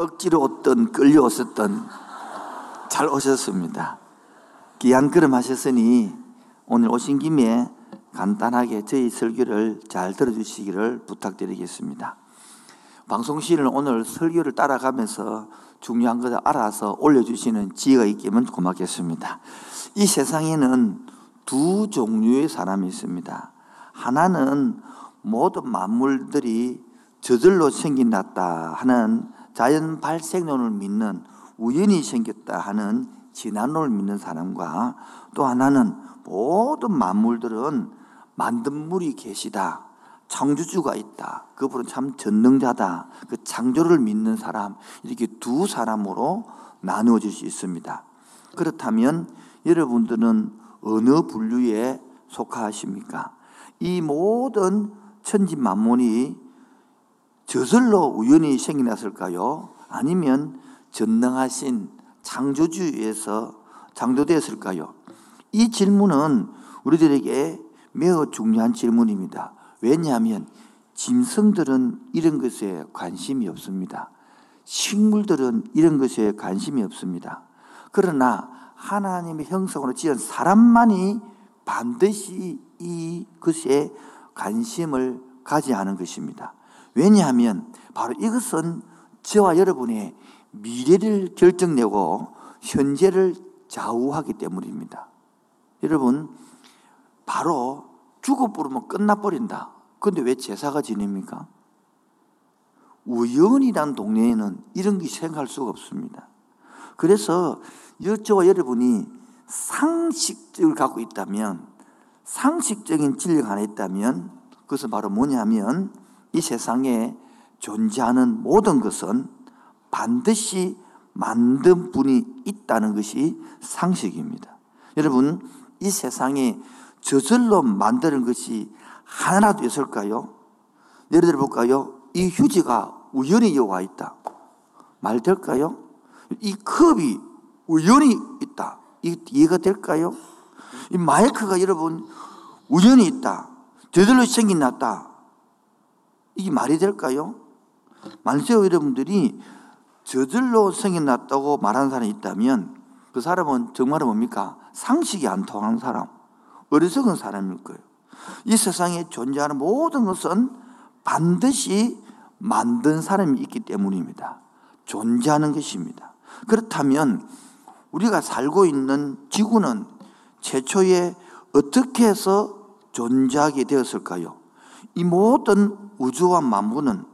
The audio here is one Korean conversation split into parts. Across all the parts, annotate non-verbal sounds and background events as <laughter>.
억지로 얻던 끌려오셨던 잘 오셨습니다. 귀한 걸음 하셨으니 오늘 오신 김에 간단하게 저희 설교를 잘 들어주시기를 부탁드리겠습니다. 방송 시를 오늘 설교를 따라가면서 중요한 것을 알아서 올려주시는 지혜가 있기면 고맙겠습니다. 이 세상에는 두 종류의 사람이 있습니다. 하나는 모든 만물들이 저절로 생긴났다 하는 자연 발생론을 믿는 우연히 생겼다 하는 진화론을 믿는 사람과 또 하나는 모든 만물들은 만든 물이 계시다. 창조주가 있다. 그분은 참 전능자다. 그 창조를 믿는 사람, 이렇게 두 사람으로 나누어질 수 있습니다. 그렇다면 여러분들은 어느 분류에 속하십니까? 이 모든 천지 만물이 저절로 우연히 생겨났을까요? 아니면 전능하신 창조주에서 창조되었을까요? 이 질문은 우리들에게 매우 중요한 질문입니다. 왜냐하면 짐승들은 이런 것에 관심이 없습니다. 식물들은 이런 것에 관심이 없습니다. 그러나 하나님의 형성으로 지은 사람만이 반드시 이 것에 관심을 가져야 하는 것입니다. 왜냐하면 바로 이것은 저와 여러분의 미래를 결정내고 현재를 좌우하기 때문입니다. 여러분, 바로 죽어버리면 끝나버린다. 근데 왜 제사가 지냅니까? 우연이란 동네에는 이런 게 생각할 수가 없습니다. 그래서 저와 여러분이 상식적을 갖고 있다면, 상식적인 진리가 하나 있다면, 그것은 바로 뭐냐면, 이 세상에 존재하는 모든 것은 반드시 만든 분이 있다는 것이 상식입니다. 여러분, 이 세상에 저절로 만드는 것이 하나라도 있을까요? 예를 들어 볼까요? 이 휴지가 우연히 여와 있다. 말 될까요? 이 컵이 우연히 있다. 이 이해가 될까요? 이 마이크가 여러분 우연히 있다. 저절로 생겨났다. 이게 말이 될까요? 만세요 여러분들이 저절로 생겨났다고 말하는 사람이 있다면 그 사람은 정말 뭡니까? 상식이 안 통하는 사람, 어리석은 사람일 거예요. 이 세상에 존재하는 모든 것은 반드시 만든 사람이 있기 때문입니다. 존재하는 것입니다. 그렇다면 우리가 살고 있는 지구는 최초에 어떻게 해서 존재하게 되었을까요? 이 모든 우주와 만물은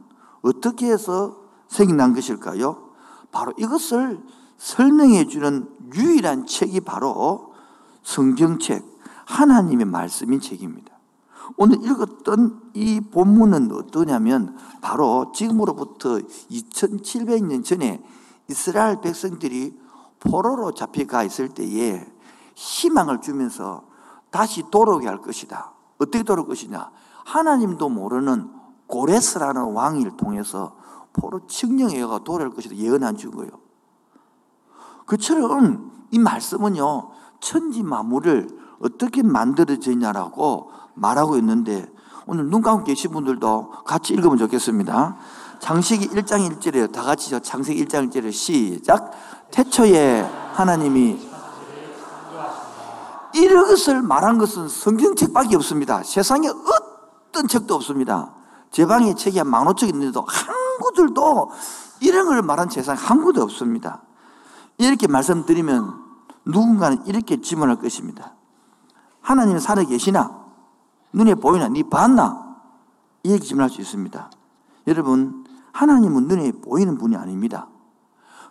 어떻게 해서 생겨난 것일까요? 바로 이것을 설명해 주는 유일한 책이 바로 성경책, 하나님의 말씀인 책입니다. 오늘 읽었던 이 본문은 어떠냐면 바로 지금으로부터 2700년 전에 이스라엘 백성들이 포로로 잡혀가 있을 때에 희망을 주면서 다시 돌아오게 할 것이다. 어떻게 돌아올 것이냐? 하나님도 모르는 고레스라는 왕을 통해서 포로 칙령회가 돌아올 것이다 예언한 준 거예요. 그처럼 이 말씀은요, 천지 만물을 어떻게 만들어졌냐라고 말하고 있는데, 오늘 눈 감고 계신 분들도 같이 읽으면 좋겠습니다. 창세기 1장 1절에 다 같이 저 창세기 1장 1절에 시작. 태초에 하나님이 이런 것을 말한 것은 성경책밖에 없습니다. 세상에 어떤 책도 없습니다. 제 방에 책이 한 만 오천 있는데도 한 구들도 이런 걸 말한 세상에 한 구도 없습니다. 이렇게 말씀드리면 누군가는 이렇게 질문할 것입니다. 하나님 살아 계시나? 눈에 보이나? 네 봤나? 이렇게 질문할 수 있습니다. 여러분, 하나님은 눈에 보이는 분이 아닙니다.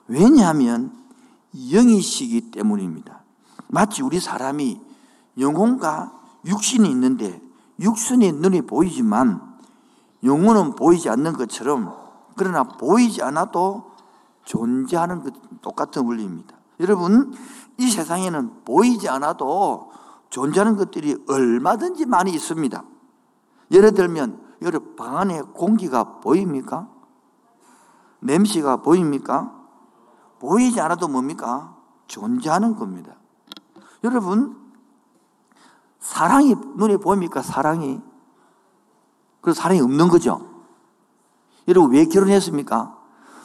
왜냐하면 영이시기 때문입니다. 마치 우리 사람이 영혼과 육신이 있는데 육신이 눈에 보이지만 영혼은 보이지 않는 것처럼 그러나 보이지 않아도 존재하는 것 똑같은 원리입니다. 여러분, 이 세상에는 보이지 않아도 존재하는 것들이 얼마든지 많이 있습니다. 예를 들면, 여러분, 방 안에 공기가 보입니까? 냄새가 보입니까? 보이지 않아도 뭡니까? 존재하는 겁니다. 여러분, 사랑이 눈에 보입니까? 사랑이. 그래서 사랑이 없는 거죠. 여러분, 왜 결혼했습니까?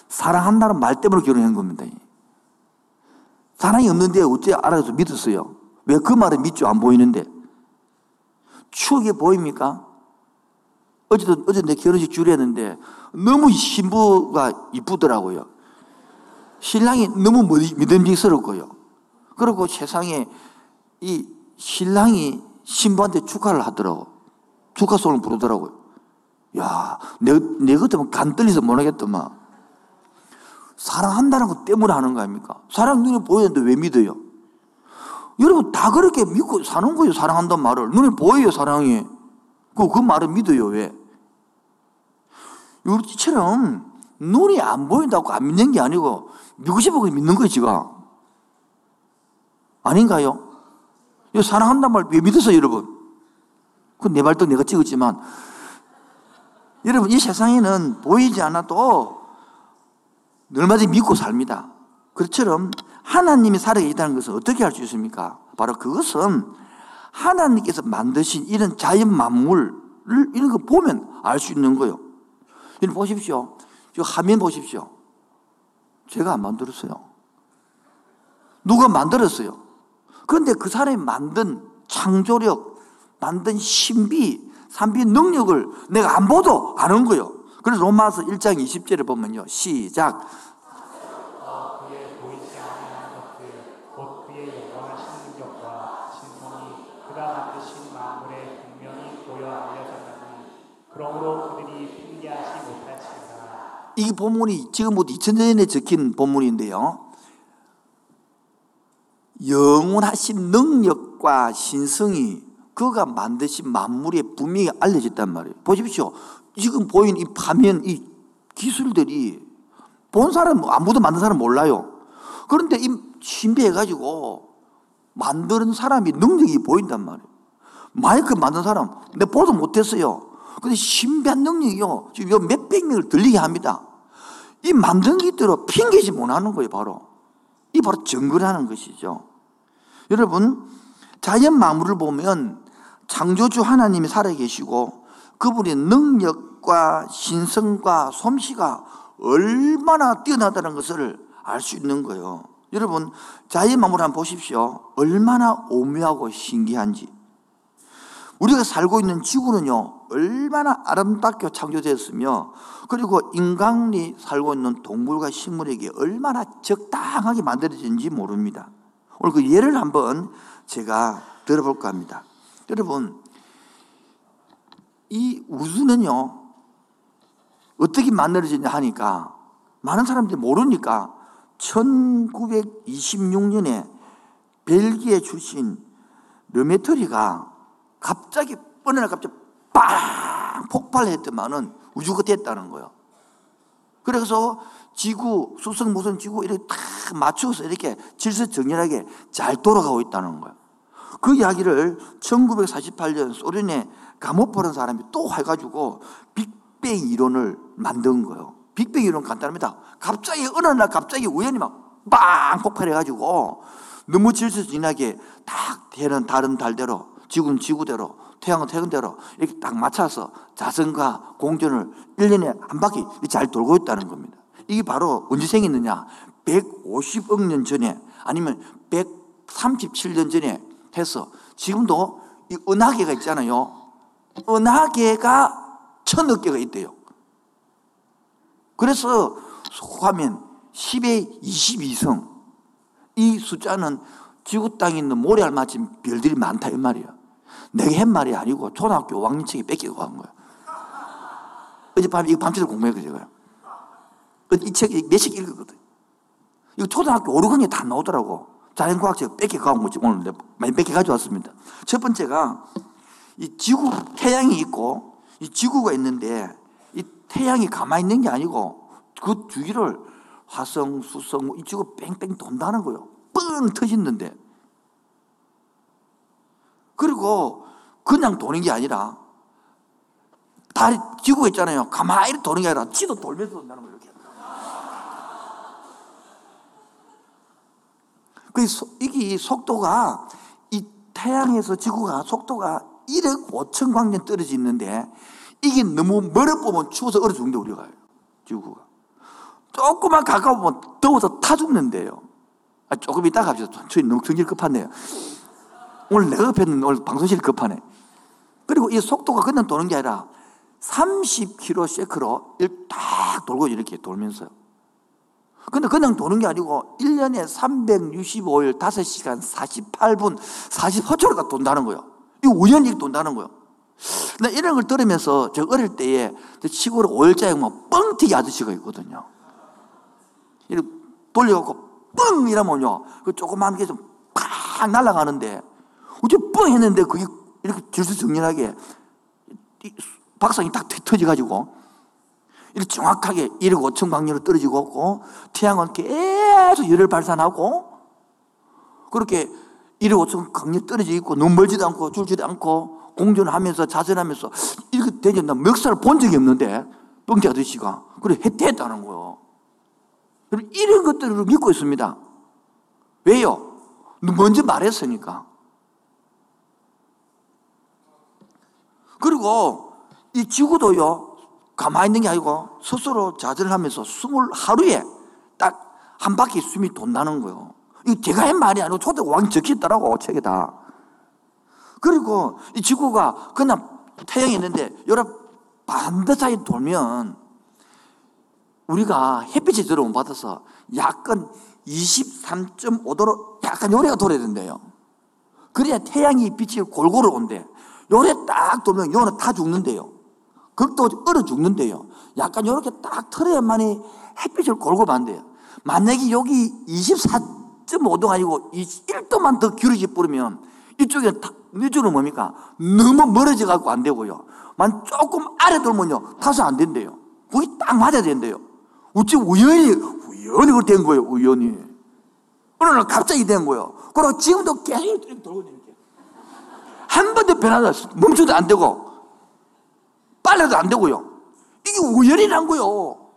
사랑한다는 말 때문에 결혼한 겁니다. 사랑이 없는데 어째 알아서 믿었어요? 왜 그 말을 믿죠? 안 보이는데. 추억이 보입니까? 어제도, 어제 내 결혼식 주례했는데 너무 신부가 이쁘더라고요. 신랑이 너무 믿음직스럽고요. 그리고 세상에 이 신랑이 신부한테 축하를 하더라고. 축하송을 부르더라고요. 야, 내, 내 같으면 간 떨려서 못 하겠더만. 사랑한다는 것 때문에 하는 거 아닙니까? 사랑 눈에 보이는데 왜 믿어요? 여러분 다 그렇게 믿고 사는 거예요. 사랑한다는 말을. 눈에 보여요, 사랑이. 그, 그 말을 믿어요, 왜? 우리처럼 눈이 안 보인다고 안 믿는 게 아니고 믿고 싶어 믿는 거예요, 지가. 아닌가요? 이 사랑한다는 말왜 믿으세요, 여러분? 그내 발도 내가 찍었지만 여러분 이 세상에는 보이지 않아도 얼마든지 믿고 삽니다. 그처럼 하나님이 살아계시다는 것은 어떻게 알 수 있습니까? 바로 그것은 하나님께서 만드신 이런 자연 만물을 이런 거 보면 알 수 있는 거예요. 여러분 보십시오. 저 화면 보십시오. 제가 안 만들었어요. 누가 만들었어요? 그런데 그 사람이 만든 창조력, 만든 신비, 산비 능력을 내가 안 보도 아는 거예요. 그래서 로마서 1장 20절에 보면요. 시작. 이 본문이 지금부터 2000년에 적힌 본문인데요. 영원하신 능력과 신성이 그가 만드신 만물의 분명히 알려졌단 말이에요. 보십시오. 지금 보인 이 파면, 이 기술들이 본 사람, 아무도 만든 사람 몰라요. 그런데 이 신비해가지고 만드는 사람이 능력이 보인단 말이에요. 마이크 만든 사람, 내 보도 못했어요. 근데 신비한 능력이요. 지금 몇백 명을 들리게 합니다. 이 만든 기대로 핑계지 못하는 거예요, 바로. 이 바로 정글하는 것이죠. 여러분, 자연 만물을 보면 창조주 하나님이 살아계시고 그분의 능력과 신성과 솜씨가 얼마나 뛰어나다는 것을 알 수 있는 거예요. 여러분, 자연 만물 한번 보십시오. 얼마나 오묘하고 신기한지. 우리가 살고 있는 지구는요, 얼마나 아름답게 창조되었으며, 그리고 인간이 살고 있는 동물과 식물에게 얼마나 적당하게 만들어진지 모릅니다. 오늘 그 예를 한번 제가 들어볼까 합니다. 여러분, 이 우주는요, 어떻게 만들어졌냐 하니까, 많은 사람들이 모르니까, 1926년에 벨기에 출신 르메터리가 갑자기 어느 날 갑자기 빵 폭발했더만은 우주가 됐다는 거예요. 그래서 지구, 수성, 무슨 지구 이렇게 다 맞춰서 이렇게 질서 정연하게 잘 돌아가고 있다는 거예요. 그 이야기를 1948년 소련의 가모포라는 사람이 또 해가지고 빅뱅 이론을 만든 거예요. 빅뱅 이론 간단합니다. 갑자기 어느 날 갑자기 우연히 막빵 폭발해가지고 너무 질서진하게 딱 되는 다른 달대로 지구는 지구대로 태양은 태양대로 이렇게 딱 맞춰서 자선과 공전을 1년에 한 바퀴 잘 돌고 있다는 겁니다. 이게 바로 언제 생겼느냐? 150억 년 전에 아니면 137년 전에 해서 지금도 이 은하계가 있잖아요. 은하계가 천억 개가 있대요. 그래서 속하면 10의 22성. 이 숫자는 지구 땅에 있는 모래알 맞힌 별들이 많다 이 말이야. 내가 한 말이 아니고 초등학교 5학년 책에 뺏기고 간 거야. 어젯밤에 이거 밤새도록 공부했거든요. 이 책, 몇씩 읽었거든. 이거 초등학교 5, 6학년에 다 나오더라고. 자연과학책 뺏겨 가온 거지. 오늘 많이 뺏겨 가져왔습니다. 첫 번째가 이 지구, 태양이 있고 이 지구가 있는데 이 태양이 가만히 있는 게 아니고 그 주위를 화성, 수성, 이 지구 뺑뺑 돈다는 거예요. 뻥 터지는데. 그리고 그냥 도는 게 아니라 달이 지구가 있잖아요. 가만히 도는 게 아니라 지도 돌면서 돈다는 거예요. 이렇게. 그 이게 속도가 이 태양에서 지구가 속도가 1억 5천 광년 떨어져 있는데 이게 너무 멀어 보면 추워서 얼어 죽는데 우리가 지구가 조금만 가까우면 더워서 타 죽는데요. 아, 조금 이따 갑시다. 저희 너무 성질 급하네요. 오늘 내가 급했는데 오늘 방송실 급하네. 그리고 이 속도가 그냥 도는 게 아니라 30km로 딱 돌고 이렇게 돌면서요. 근데 그냥 도는 게 아니고 1년에 365일 5시간 48분 48초가 돈다는 거예요. 이거 우연히 돈다는 거예요. 나 이런 걸 들으면서 제가 어릴 때에 시골에 오일자에 뭐 뻥튀기 아저씨가 있거든요. 이렇게 돌려갖고 뻥 이러면요. 그 조그만 게 좀 팍 날아가는데 어째 뻥 했는데 그게 이렇게 질서정연하게 박상이 딱 터져가지고 이렇게 정확하게 1억 5천 광년으로 떨어지고 있고 태양은 계속 열을 발산하고 그렇게 1억 5천 광년 떨어져 있고 눈 멀지도 않고 줄지도 않고 공존하면서 자전하면서 이렇게 나 멱살을 본 적이 없는데 뻥지 아저씨가 그래 했다는 거예요. 이런 것들을 믿고 있습니다. 왜요? 먼저 말했으니까. 그리고 이 지구도요, 가만히 있는 게 아니고 스스로 자전을 하면서 숨을 하루에 딱 한 바퀴 숨이 돈다는 거예요. 이거 제가 한 말이 아니고 초대 왕이 적혀 있더라고, 책에 다. 그리고 이 지구가 그냥 태양이 있는데, 여러 반드시 돌면 우리가 햇빛이 들어온 받아서 약간 23.5도로 약간 요래가 돌아야 된대요. 그래야 태양이 빛이 골고루 온대. 요래 딱 돌면 요는 다 죽는데요. 극도 얼어 죽는데요. 약간 요렇게 딱 틀어야만이 햇빛을 골고루 만돼요. 만약에 여기 24.5도가 아니고 1도만 더 길어져 버리면 이쪽에 이쪽은 뭡니까? 너무 멀어져 갖고 안 되고요. 만 조금 아래 돌면요. 타서 안 된대요. 거기 딱 맞아야 된대요. 어찌 우연히, 우연히 그렇게 된 거예요. 우연히. 어느 날 갑자기 된 거예요. 그리고 지금도 계속 이렇게 돌고 있는 거예요. 한 번도 변하다 멈춰도 안 되고, 빨라도 안 되고요. 이게 우연이란 거예요.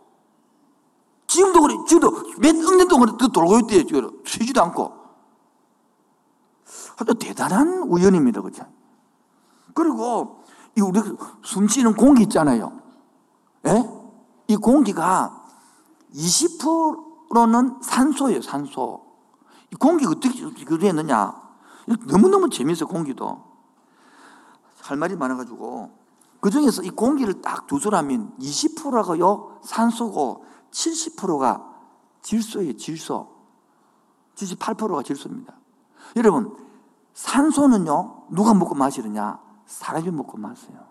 지금도 그래. 지금도 몇억 년 동안 그 돌고 있대요. 지금 쉬지도 않고. 아주 대단한 우연입니다. 그죠? 그리고 이 우리 숨 쉬는 공기 있잖아요. 예? 이 공기가 20%는 산소예요, 산소. 이 공기가 어떻게 그랬느냐? 너무너무 재밌어, 공기도. 할 말이 많아가지고. 그 중에서 이 공기를 딱 두수라면 20%가요, 산소고 70%가 질소예요, 질소. 78%가 질소입니다. 여러분, 산소는요, 누가 먹고 마시느냐? 사람이 먹고 마세요.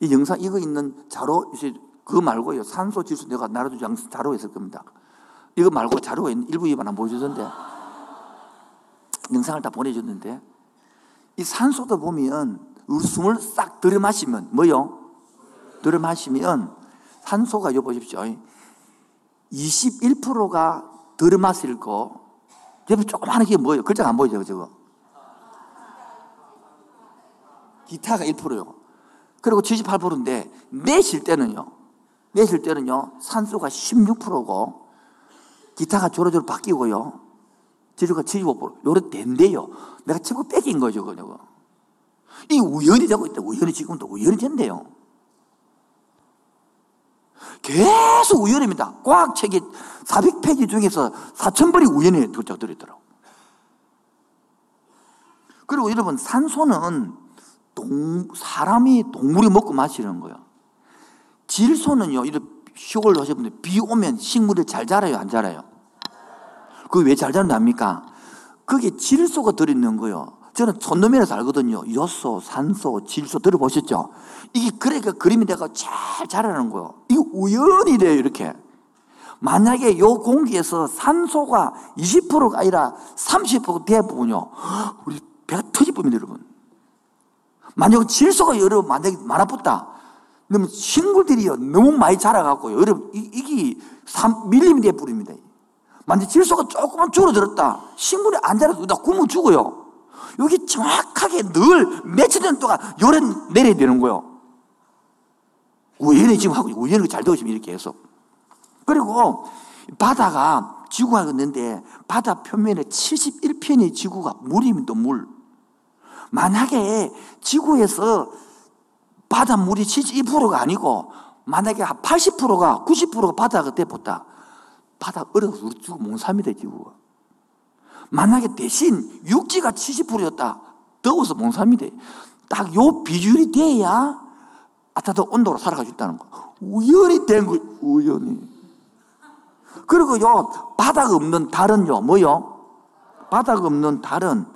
이 영상, 이거 있는 자료, 그거 말고요. 산소 지수 내가 나라도 자료가 있을 겁니다. 이거 말고 자료가 일부 입안 안 보여주던데. 영상을 다 보내줬는데. 이 산소도 보면, 우리 숨을 싹 들여 마시면, 뭐요? 들여 마시면, 산소가 요 보십시오. 21%가 들여 마실 거, 옆에 조그마한 게 뭐예요? 글자가 안 보이죠, 저거? 기타가 1%요. 그리고 78%인데, 내쉴 때는요, 내쉴 때는요, 산소가 16%고, 기타가 조로조로 바뀌고요, 지류가 75%. 요래 된대요. 내가 최고 뺏긴 거죠, 그거. 이 우연히 되고 있다. 우연히 지금도 우연히 된대요. 계속 우연입니다. 과학책이 400페이지 중에서 4,000번이 우연히 들어있더라고. 그리고 여러분, 산소는 동, 사람이 동물이 먹고 마시는 거예요. 질소는요, 이런 시골 하시는 분들, 비 오면 식물이 잘 자라요, 안 자라요? 그게 왜 잘 자란답니까? 그게 질소가 들어있는 거예요. 저는 촌놈이라 살거든요. 요소, 산소, 질소 들어보셨죠? 이게 그러니까 그림이 내가 잘 자라는 거예요. 이거 우연히 돼요, 이렇게. 만약에 요 공기에서 산소가 20%가 아니라 30% 대부분요. 우리 배가 터질 겁니다, 여러분. 만약 질소가 여러 만약에 많아붙다. 그러면 식물들이요, 너무 많이 자라갖고요. 여러분, 이, 이게 3밀리미터 뿌립니다. 만약 질소가 조금만 줄어들었다. 식물이 안 자라도 다 굶어 죽어요. 여기 정확하게 늘 며칠 년 동안 열에 내려야 되는 거예요. 우연히 지금 하고, 우연히 잘 되어지면 이렇게 해서. 그리고 바다가 지구가 있는데 바다 표면에 71편의 지구가 물입니다, 물. 만약에 지구에서 바닷물이 72%가 아니고 만약에 한 80%가 90%가 바다가 돼봤다. 바다 얼어서 우리 지구 몽삼이 돼 지구가. 만약에 대신 육지가 70%였다. 더워서 몽삼이 돼. 딱요 비율이 돼야 아타도 온도로 살아갈 수 있다는 거. 우연히 된 거, 우연히. 그리고 요 바다가 없는 달은요, 뭐요? 바다가 없는 달은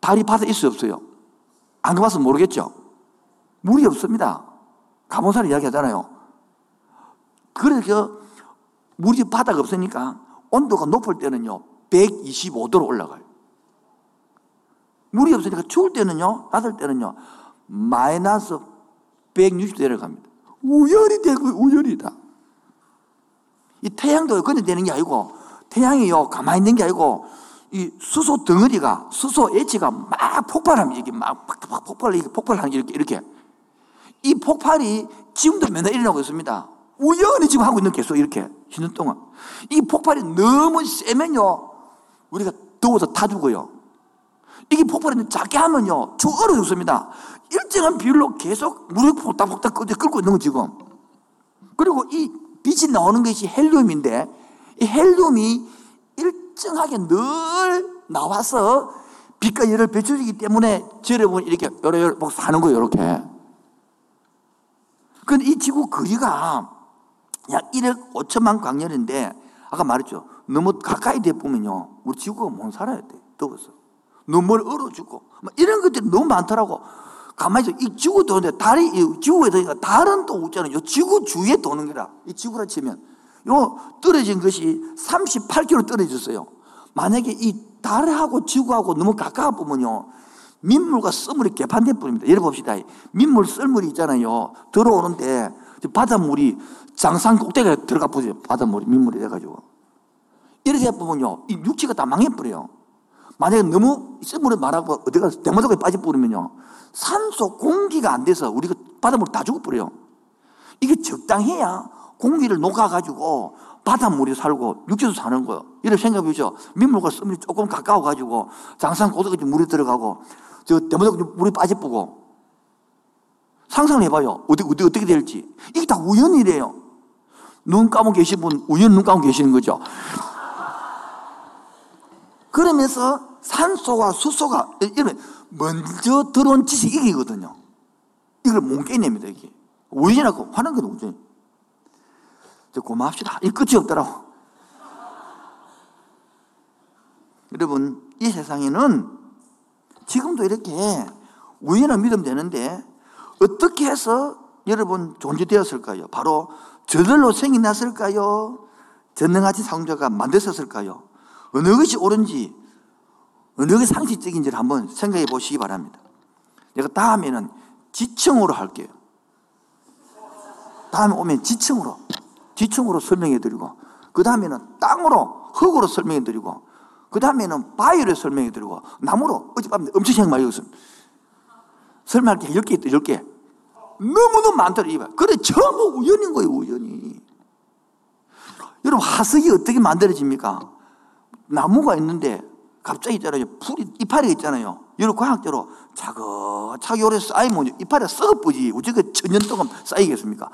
달이 바다에 있어요, 없어요? 안 가봐서 모르겠죠? 물이 없습니다. 가본 사람 이야기 하잖아요. 그래서 물이 바다가 없으니까 온도가 높을 때는요, 125도로 올라가요. 물이 없으니까 추울 때는요, 낮을 때는요, 마이너스 160도 내려갑니다. 우열이 되고 우열이다. 이 태양도 그냥 되는 게 아니고, 태양이요, 가만히 있는 게 아니고, 이 수소 덩어리가, 수소 H가 막 폭발합니다. 이게 막 폭발, 폭발하는 게 이렇게, 이렇게. 이 폭발이 지금도 맨날 일어나고 있습니다. 우연히 지금 하고 있는 계속 이렇게 쉬는 동안. 이 폭발이 너무 세면요. 우리가 더워서 타 죽어요. 이게 폭발이 작게 하면요. 죽 얼어 죽습니다. 일정한 비율로 계속 물을 폭닥폭닥 끓고 있는 거 지금. 그리고 이 빛이 나오는 것이 헬륨인데 이 헬륨이 일정하게 늘 나와서 빛과 열을 배출하기 때문에 여러분 이렇게 여러 여러 사는 거예요. 이렇게. 근데 이 지구 거리가 약 1억 5천만 광년인데 아까 말했죠. 너무 가까이 돼 보면요. 우리 지구가 못 살아야 돼. 더워서. 너무 얼어 죽고. 이런 것들이 너무 많더라고. 가만히 있어. 이 지구 도는데 달이, 이 지구에 도니까 달은 또 있잖아요. 지구 주위에 도는 거라. 이 지구라 치면. 요 떨어진 것이 38km 떨어졌어요. 만약에 이 달하고 지구하고 너무 가까워 보면요. 민물과 썰물이 개판돼 버립니다. 예를 봅시다. 민물 썰물이 있잖아요. 들어오는데 바닷물이 장산 꼭대기에 들어가 보세요. 바닷물이 민물이 돼가지고. 이렇게 보면요. 이 육지가 다 망해버려요. 만약에 너무 썰물이 말하고 어디가 대마도에 빠져버리면요. 산소 공기가 안 돼서 우리가 바닷물 다 죽어버려요. 이게 적당해야 공기를 녹아가지고 바닷물이 살고 육지도 사는 거예요. 이렇게 생각해 보죠. 민물과 썰물이 조금 가까워가지고 장산 고도까지 물이 들어가고 저 대마도에 물이 빠져보고 상상을 해봐요. 어디, 어디, 어떻게 될지. 이게 다 우연이래요. 눈 감고 계신 분, 우연 눈 감고 계시는 거죠. 그러면서 산소와 수소가, 이러면 먼저 들어온 지식이 이기거든요. 이걸 못 깨냅니다, 이게. 우연이라고 하는 건 우연. 저 고맙습니다. 이 끝이 없더라고. 여러분, 이 세상에는 지금도 이렇게 우연을 믿으면 되는데 어떻게 해서 여러분 존재되었을까요? 바로 저절로 생이 났을까요? 전능하신 상자가 만드셨을까요? 어느 것이 옳은지, 어느 것이 상식적인지를 한번 생각해 보시기 바랍니다. 내가 다음에는 지층으로 할게요. 다음에 오면 지층으로, 지층으로 설명해 드리고, 그 다음에는 땅으로, 흙으로 설명해 드리고, 그 다음에는 바위로 설명해 드리고, 나무로, 어젯밤에 엄청 생각 많이 했습니다. 설명할 게 10개 있다, 10개. 너무너무 많더라, 이봐. 그래, 전부 우연인 거예요, 우연이. 여러분, 화석이 어떻게 만들어집니까? 나무가 있는데, 갑자기 있잖아요. 풀이, 이파리가 있잖아요. 여러 과학적으로 차근차근 오래 쌓이면 이파리가 썩어버지. 어떻게 천년 동안 쌓이겠습니까?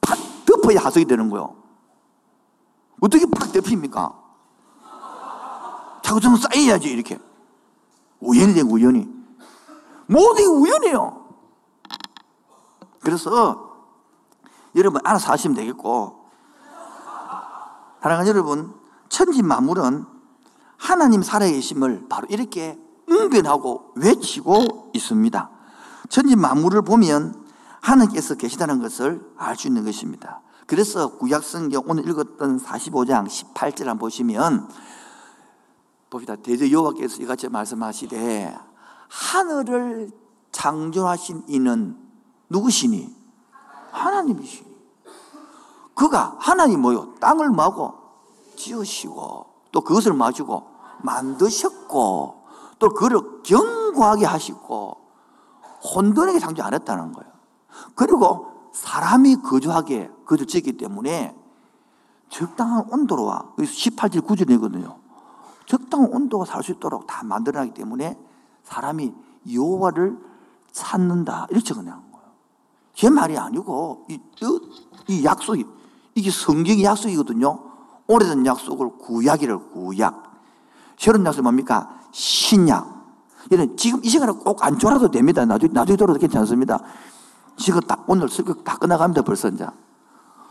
팍 덮어야 화석이 되는 거예요. 어떻게 팍 덮입니까? 차근차근 쌓여야지, 이렇게. 우연이 된 우연이. 모든 게 우연이에요. 그래서 여러분 알아서 하시면 되겠고 사랑하는 여러분 천지 만물은 하나님 살아계심을 바로 이렇게 응변하고 외치고 있습니다. 천지 만물을 보면 하나님께서 계시다는 것을 알 수 있는 것입니다. 그래서 구약성경 오늘 읽었던 45장 18절 한번 보시면 봅시다. 대저 여호와께서 이같이 말씀하시되 하늘을 창조하신 이는 누구시니? 하나님이시니. 그가 하나님 뭐요? 땅을 마고 지으시고 또 그것을 마시고 만드셨고 또 그를 견고하게 하시고 혼돈하게 창조 안 했다는 거예요. 그리고 사람이 거주하게 짓기 때문에 적당한 온도로와 18절 9절이거든요. 적당한 온도가 살 수 있도록 다 만들어놨기 때문에 사람이 여호와를 찾는다 이렇게 적어놓은 거예요. 제 말이 아니고 이, 이 약속이 이게 성경의 약속이거든요. 오래된 약속을 구약이를 구약. 새로운 약속 뭡니까? 신약. 이런 지금 이 시간에 꼭 안 졸아도 됩니다. 나중에 나중에 졸아도 괜찮습니다. 지금 딱 오늘 설교 다 끝나갑니다. 벌써 이제.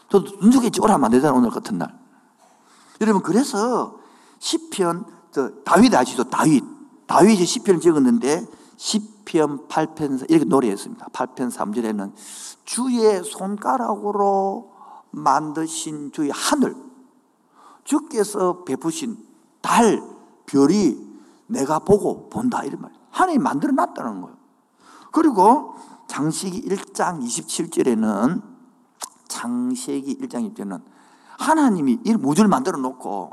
저도 눈속에 쫄하면 안 되잖아 오늘 같은 날. 여러분 그래서 시편 저 다윗 아시죠? 다윗. 다윗이 시편을 적었는데 시편 8편 이렇게 노래했습니다. 8편 3절에는 주의 손가락으로 만드신 주의 하늘 주께서 베푸신 달, 별이 내가 보고 본다 이런 말. 하나님 만들어 놨다는 거예요. 그리고 장세기 1장 27절에는 장세기 1장 2절에는 하나님이 이 무주를 만들어 놓고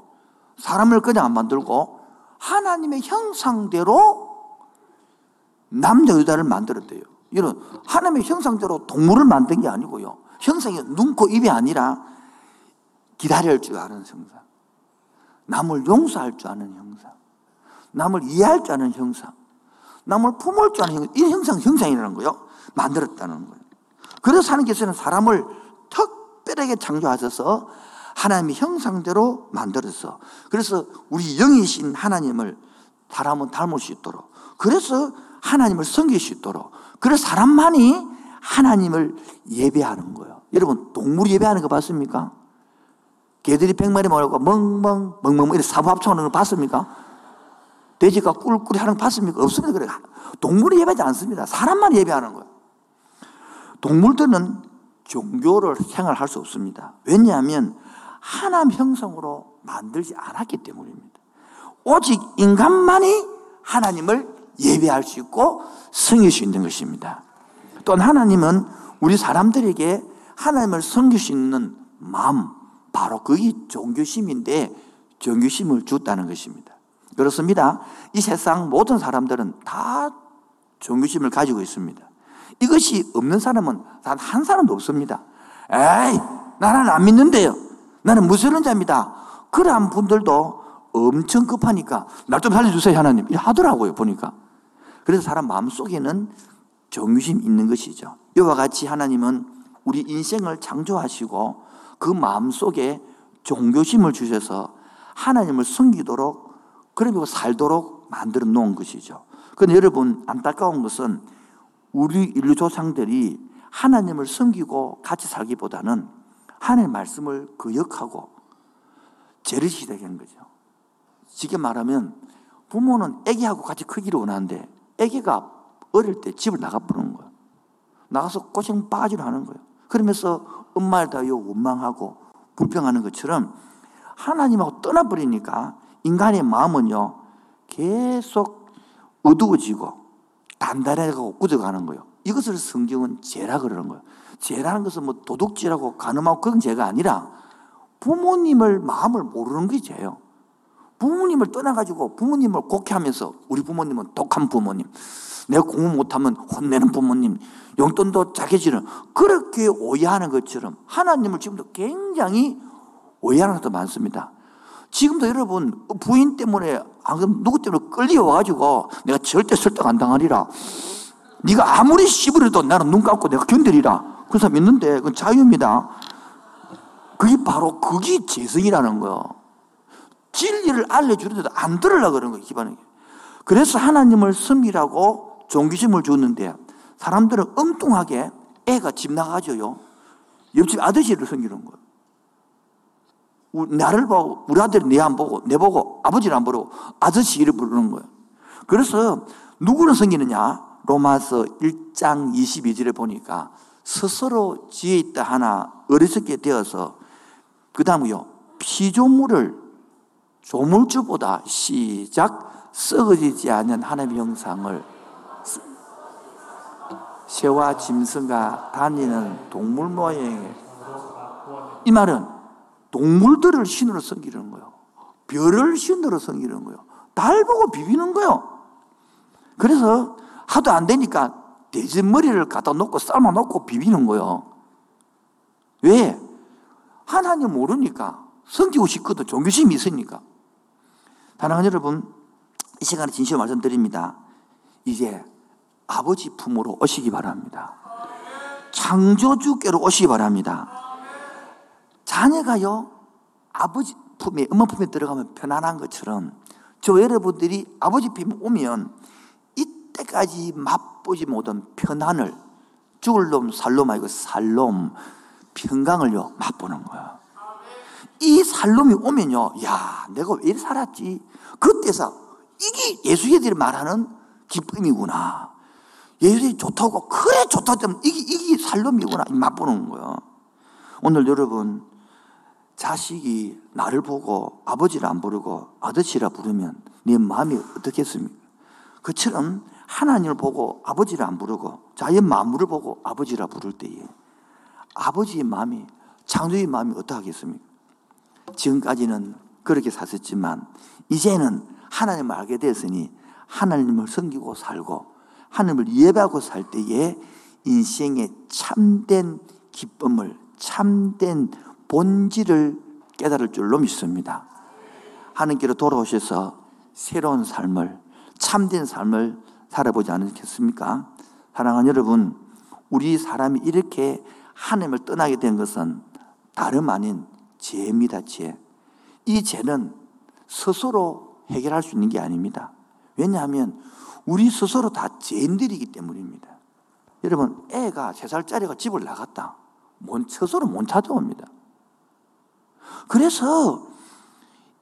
사람을 그냥 안 만들고 하나님의 형상대로 남자 여자를 만들었대요. 이런 하나님의 형상대로 동물을 만든 게 아니고요. 형상이 눈, 코, 입이 아니라 기다릴 줄 아는 형상. 남을 용서할 줄 아는 형상. 남을 이해할 줄 아는 형상. 남을 품을 줄 아는 형상. 이 형상, 형상이라는 거요. 만들었다는 거예요. 그래서 하나님께서는 사람을 특별하게 창조하셔서 하나님의 형상대로 만들어서 그래서 우리 영이신 하나님을 사람은 닮을 수 있도록 그래서 하나님을 섬길 수 있도록 그래서 사람만이 하나님을 예배하는 거예요. 여러분 동물 예배하는 거 봤습니까? 개들이 백마리 모고 멍멍 멍멍 이렇게 사부 합창하는 거 봤습니까? 돼지가 꿀꿀이 하는 거 봤습니까? 없습니다. 그래. 동물이 예배하지 않습니다. 사람만 예배하는 거예요. 동물들은 종교를 생활할 수 없습니다. 왜냐하면 하나님 형성으로 만들지 않았기 때문입니다. 오직 인간만이 하나님을 예배할 수 있고 성일 수 있는 것입니다. 또한 하나님은 우리 사람들에게 하나님을 섬길 수 있는 마음, 바로 그게 종교심인데 종교심을 줬다는 것입니다. 그렇습니다. 이 세상 모든 사람들은 다 종교심을 가지고 있습니다. 이것이 없는 사람은 단 한 사람도 없습니다. 에이, 나는 안 믿는데요. 나는 무서운 자입니다. 그러한 분들도 엄청 급하니까 날 좀 살려주세요 하나님. 하더라고요 보니까. 그래서 사람 마음속에는 정유심 있는 것이죠. 이와 같이 하나님은 우리 인생을 창조하시고 그 마음속에 종교심을 주셔서 하나님을 섬기도록 그리고 살도록 만들어 놓은 것이죠. 그런데 여러분 안타까운 것은 우리 인류 조상들이 하나님을 섬기고 같이 살기보다는 하나님의 말씀을 거역하고 죄를 시작한 거죠. 쉽게 말하면 부모는 애기하고 같이 크기를 원하는데 애기가 어릴 때 집을 나가버리는 거예요. 나가서 고생 빠지로 하는 거예요. 그러면서 엄마를 다 원망하고 불평하는 것처럼 하나님하고 떠나버리니까 인간의 마음은요 계속 어두워지고 단단해가고 굳어가는 거예요. 이것을 성경은 죄라 그러는 거예요. 죄라는 것은 뭐 도둑질하고 가늠하고 그건 죄가 아니라 부모님을 마음을 모르는 게 죄예요. 부모님을 떠나가지고 부모님을 곡해하면서 우리 부모님은 독한 부모님, 내가 공부 못하면 혼내는 부모님, 용돈도 작게 지는 그렇게 오해하는 것처럼 하나님을 지금도 굉장히 오해하는 것도 많습니다. 지금도 여러분 부인 때문에 누구 때문에 끌려와가지고 내가 절대 설득 안 당하리라. 네가 아무리 씹으려도 나는 눈 감고 내가 견디리라. 그 사람 있는데 그건 자유입니다. 그게 바로 그게 재성이라는 거예요. 진리를 알려주는데도 안 들으려고 그러는 거예요, 기반에. 그래서 하나님을 섬기라고 종기심을 줬는데 사람들은 엉뚱하게 애가 집 나가죠요. 옆집 아저씨를 섬기는 거예요. 나를 보고, 우리 아들이 내 안 보고, 내 보고, 아버지를 안 보고, 아저씨 이를 부르는 거예요. 그래서 누구를 섬기느냐? 로마서 1장 22절에 보니까 스스로 지혜 있다 하나 어리석게 되어서 그 다음요 피조물을 조물주보다 시작 썩어지지 않는 하나님의 형상을 새와 짐승과 다니는 동물 모양의 이 말은 동물들을 신으로 섬기는 거예요. 별을 신으로 섬기는 거예요. 달 보고 비비는 거예요. 그래서 하도 안 되니까 돼지 머리를 갖다 놓고 삶아 놓고 비비는 거예요. 왜? 하나님 모르니까. 성기고 싶거든. 종교심이 있으니까. 사랑하는 여러분, 이 시간에 진실로 말씀드립니다. 이제 아버지 품으로 오시기 바랍니다. 창조주께로 오시기 바랍니다. 자녀가요, 아버지 품에, 엄마 품에 들어가면 편안한 것처럼 저 여러분들이 아버지 품에 오면 이때까지 맛보지 못한 편안을 죽을 놈, 살놈 아니고 살놈, 평강을요, 맛보는 거야. 이 살놈이 오면요, 야, 내가 왜 살았지? 그때서 이게 예수님들이 말하는 기쁨이구나. 예수님이 좋다고, 그래 좋다고 이게, 이게 살놈이구나. 맛보는 거야. 오늘 여러분, 자식이 나를 보고 아버지를 안 부르고 아저씨라 부르면 네 마음이 어떻겠습니까? 그처럼 하나님을 보고 아버지를 안 부르고 자연 만물을 보고 아버지라 부를 때에 아버지의 마음이 창조의 마음이 어떠하겠습니까? 지금까지는 그렇게 샀었지만 이제는 하나님을 알게 되었으니 하나님을 섬기고 살고 하나님을 예배하고 살 때에 인생의 참된 기쁨을 참된 본질을 깨달을 줄로 믿습니다. 하나님께로 돌아오셔서 새로운 삶을 참된 삶을 살아보지 않겠습니까? 사랑하는 여러분, 우리 사람이 이렇게 하나님을 떠나게 된 것은 다름 아닌 죄입니다, 죄. 이 죄는 스스로 해결할 수 있는 게 아닙니다. 왜냐하면 우리 스스로 다 죄인들이기 때문입니다. 여러분, 애가 세살짜리가 집을 나갔다. 스스로 못 찾아옵니다. 그래서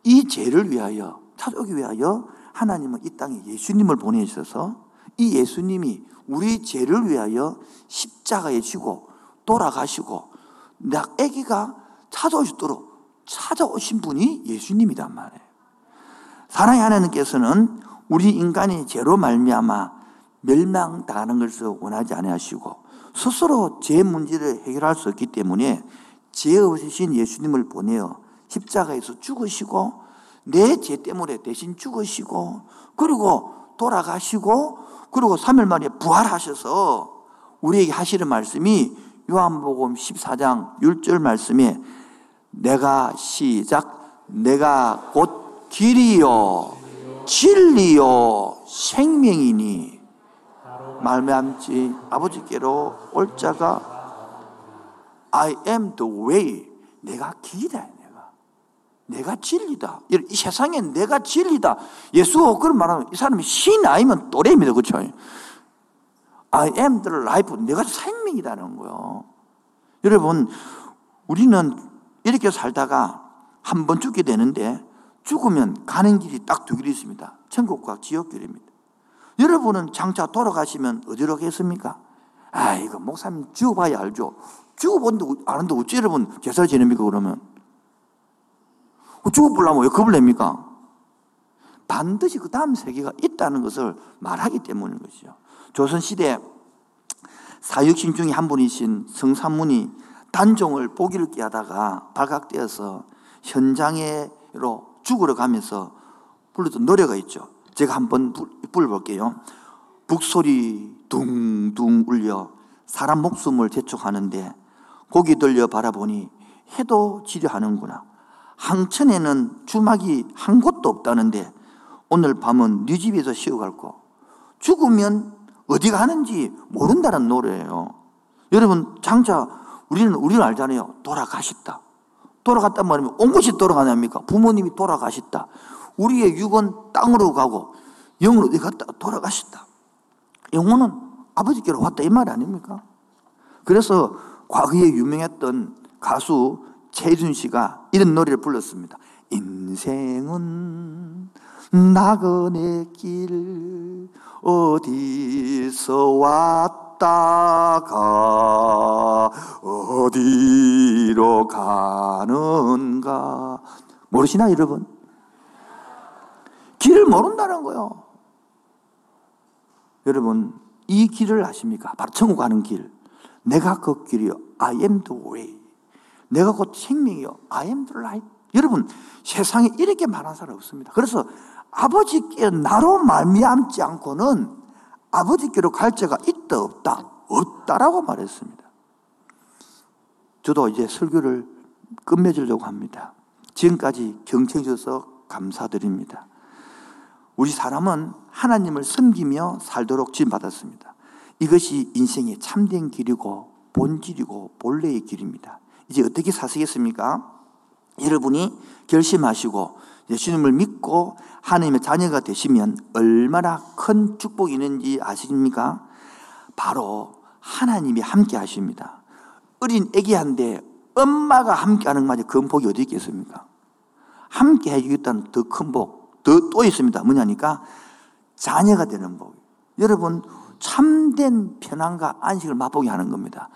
이 죄를 위하여, 찾아오기 위하여 하나님은 이 땅에 예수님을 보내셔서 이 예수님이 우리 죄를 위하여 십자가에 지고 돌아가시고 나 아기가 찾아오시도록 찾아오신 분이 예수님이란 말이에요. 사랑의 하나님께서는 우리 인간이 죄로 말미암아 멸망당하는 것을 원하지 않으시고 스스로 죄 문제를 해결할 수 없기 때문에 죄 없으신 예수님을 보내어 십자가에서 죽으시고 내 죄 때문에 대신 죽으시고 그리고 돌아가시고 그리고 3일 만에 부활하셔서 우리에게 하시는 말씀이 요한복음 14장 6절 말씀에 내가 시작 내가 곧 길이요 진리요 생명이니. 말미암지 아버지께로 올 자가 I am the way. 내가 길이다 내가 진리다 이 세상에 내가 진리다 예수가 그런 말하면 이 사람이 신 아니면 또래입니다 그렇죠 I am the life 내가 생명이라는 거요 여러분 우리는 이렇게 살다가 한 번 죽게 되는데 죽으면 가는 길이 딱 두 길이 있습니다. 천국과 지옥길입니다. 여러분은 장차 돌아가시면 어디로 가겠습니까? 아, 이거 목사님 죽어봐야 알죠. 죽어본데 아는데 어찌 여러분 제사를 지냅니까, 그러면? 죽어보려면 왜 겁을 냅니까? 반드시 그 다음 세계가 있다는 것을 말하기 때문인 것이죠. 조선시대 사육신 중에 한 분이신 성삼문이 단종을 보기를 깨하다가 발각되어서 현장으로 죽으러 가면서 불렀던 노래가 있죠. 제가 한번 불러볼게요. 북소리 둥둥 울려 사람 목숨을 재촉하는데 고기 들려 바라보니 해도 지려하는구나. 항천에는 주막이 한 곳도 없다는데 오늘 밤은 네 집에서 쉬어갈 거. 죽으면 어디 가는지 모른다는 노래예요. 여러분 장차 우리는 우리는 알잖아요. 돌아가셨다. 돌아갔단 말이면 온 곳이 돌아가냐니까 부모님이 돌아가셨다. 우리의 육은 땅으로 가고 영으로 어디 갔다 돌아가셨다. 영혼은 아버지께로 왔다 이말 아닙니까? 그래서 과거에 유명했던 가수 최준 씨가 이런 노래를 불렀습니다. 인생은 나그네 길 어디서 왔다가 어디로 가는가 모르시나 여러분? 길을 모른다는 거요. 여러분 이 길을 아십니까? 바로 천국 가는 길. 내가 그 길이요. I am the way. 내가 곧 생명이요. I am the light. 여러분 세상에 이렇게 말한 사람 없습니다. 그래서 아버지께 나로 말미암지 않고는 아버지께로 갈 자가 있다 없다 없다라고 말했습니다. 저도 이제 설교를 끝맺으려고 합니다. 지금까지 경청해 주셔서 감사드립니다. 우리 사람은 하나님을 섬기며 살도록 지음받았습니다. 이것이 인생의 참된 길이고 본질이고 본래의 길입니다. 이제 어떻게 사시겠습니까? 여러분이 결심하시고 예수님을 믿고 하나님의 자녀가 되시면 얼마나 큰 축복이 있는지 아십니까? 바로 하나님이 함께 하십니다. 어린 애기한테 엄마가 함께 하는 것마저 그 복이 어디 있겠습니까? 함께 해주겠다는 더 큰 복, 더 또 있습니다. 뭐냐니까 자녀가 되는 복. 여러분, 참된 편안과 안식을 맛보게 하는 겁니다.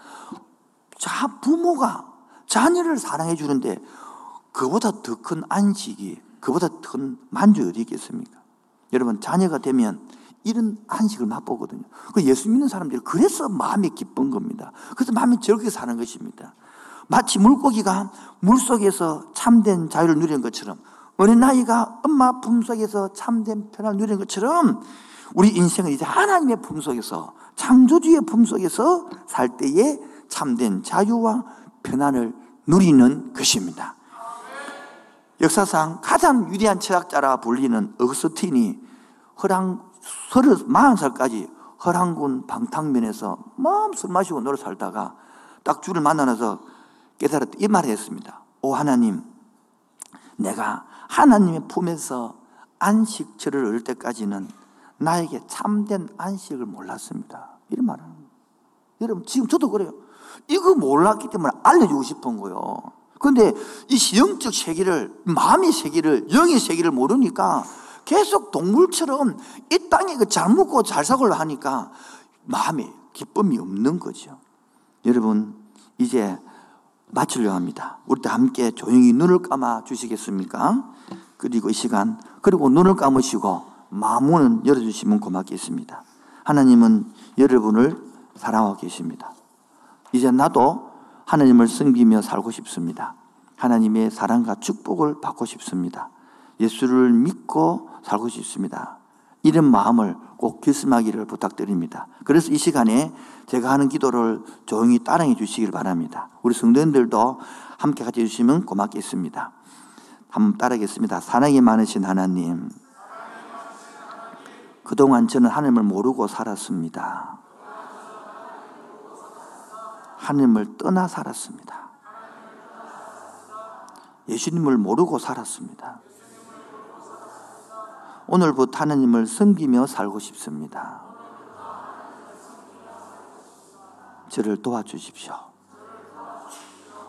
자, 부모가 자녀를 사랑해 주는데 그보다 더 큰 안식이, 그보다 큰 만족이 어디 있겠습니까? 여러분, 자녀가 되면 이런 안식을 맛보거든요. 그 예수 믿는 사람들이 그래서 마음이 기쁜 겁니다. 그래서 마음이 즐겁게 사는 것입니다. 마치 물고기가 물 속에서 참된 자유를 누리는 것처럼 어린아이가 엄마 품속에서 참된 편을 누리는 것처럼 우리 인생은 이제 하나님의 품속에서 창조주의 품속에서 살 때에 참된 자유와 편안을 누리는 것입니다. 역사상 가장 위대한 철학자라 불리는 어거스틴이 허랑 서른 마흔 살까지 허랑군 방탕면에서 마술 마시고 노래 살다가 딱 주를 만나서 깨달았 이 말을 했습니다. 오 하나님, 내가 하나님의 품에서 안식처를 얻을 때까지는 나에게 참된 안식을 몰랐습니다. 이런 말을 여러분, 지금 저도 그래요. 이거 몰랐기 때문에 알려주고 싶은 거예요. 근데 이 영적 세계를, 마음의 세계를, 영의 세계를 모르니까 계속 동물처럼 이 땅에 그잘 먹고 잘 사고를 하니까 마음에 기쁨이 없는 거죠. 여러분, 이제 마치려 합니다. 우리 다 함께 조용히 눈을 감아 주시겠습니까? 그리고 이 시간, 그리고 눈을 감으시고 마음문은 열어주시면 고맙겠습니다. 하나님은 여러분을 사랑하고 계십니다. 이제 나도 하나님을 섬기며 살고 싶습니다. 하나님의 사랑과 축복을 받고 싶습니다. 예수를 믿고 살고 싶습니다. 이런 마음을 꼭 결심하기를 부탁드립니다. 그래서 이 시간에 제가 하는 기도를 조용히 따라해 주시길 바랍니다. 우리 성도님들도 함께 같이 해주시면 고맙겠습니다. 한번 따라하겠습니다. 사랑이 많으신 하나님. 그동안 저는 하나님을 모르고 살았습니다. 하나님을 떠나 살았습니다. 예수님을 모르고 살았습니다. 오늘부터 하나님을 섬기며 살고 싶습니다. 저를 도와주십시오.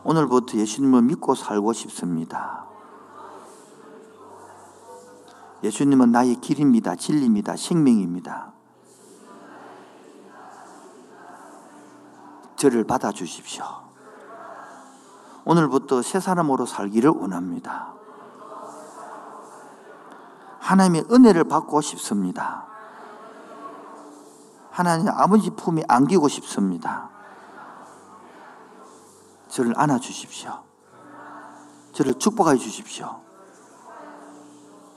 오늘부터 예수님을 믿고 살고 싶습니다. 예수님은 나의 길입니다. 진리입니다. 생명입니다. 저를 받아주십시오. 오늘부터 새 사람으로 살기를 원합니다. 하나님의 은혜를 받고 싶습니다. 하나님 아버지 품에 안기고 싶습니다. 저를 안아주십시오. 저를 축복해 주십시오.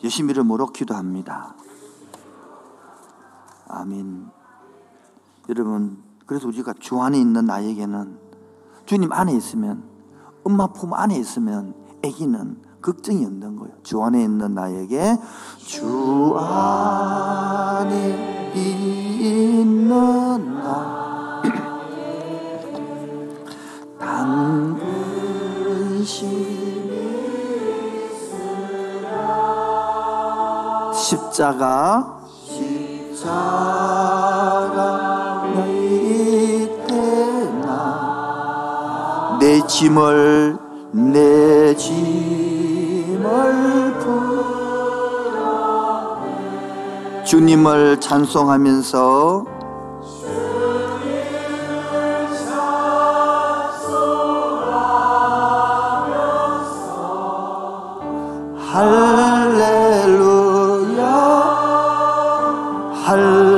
예수 이름으로 기도합니다. 아멘. 여러분, 그래서 우리가 주 안에 있는 나에게는 주님 안에 있으면, 엄마 품 안에 있으면 아기는 걱정이 없는 거예요. 주 안에 있는 나에게 주 안에 있는 나. <clears throat> 십자가. 십자가 짐을 내 짐을 풀어 주님을 찬송하면서 할렐루야 할렐루야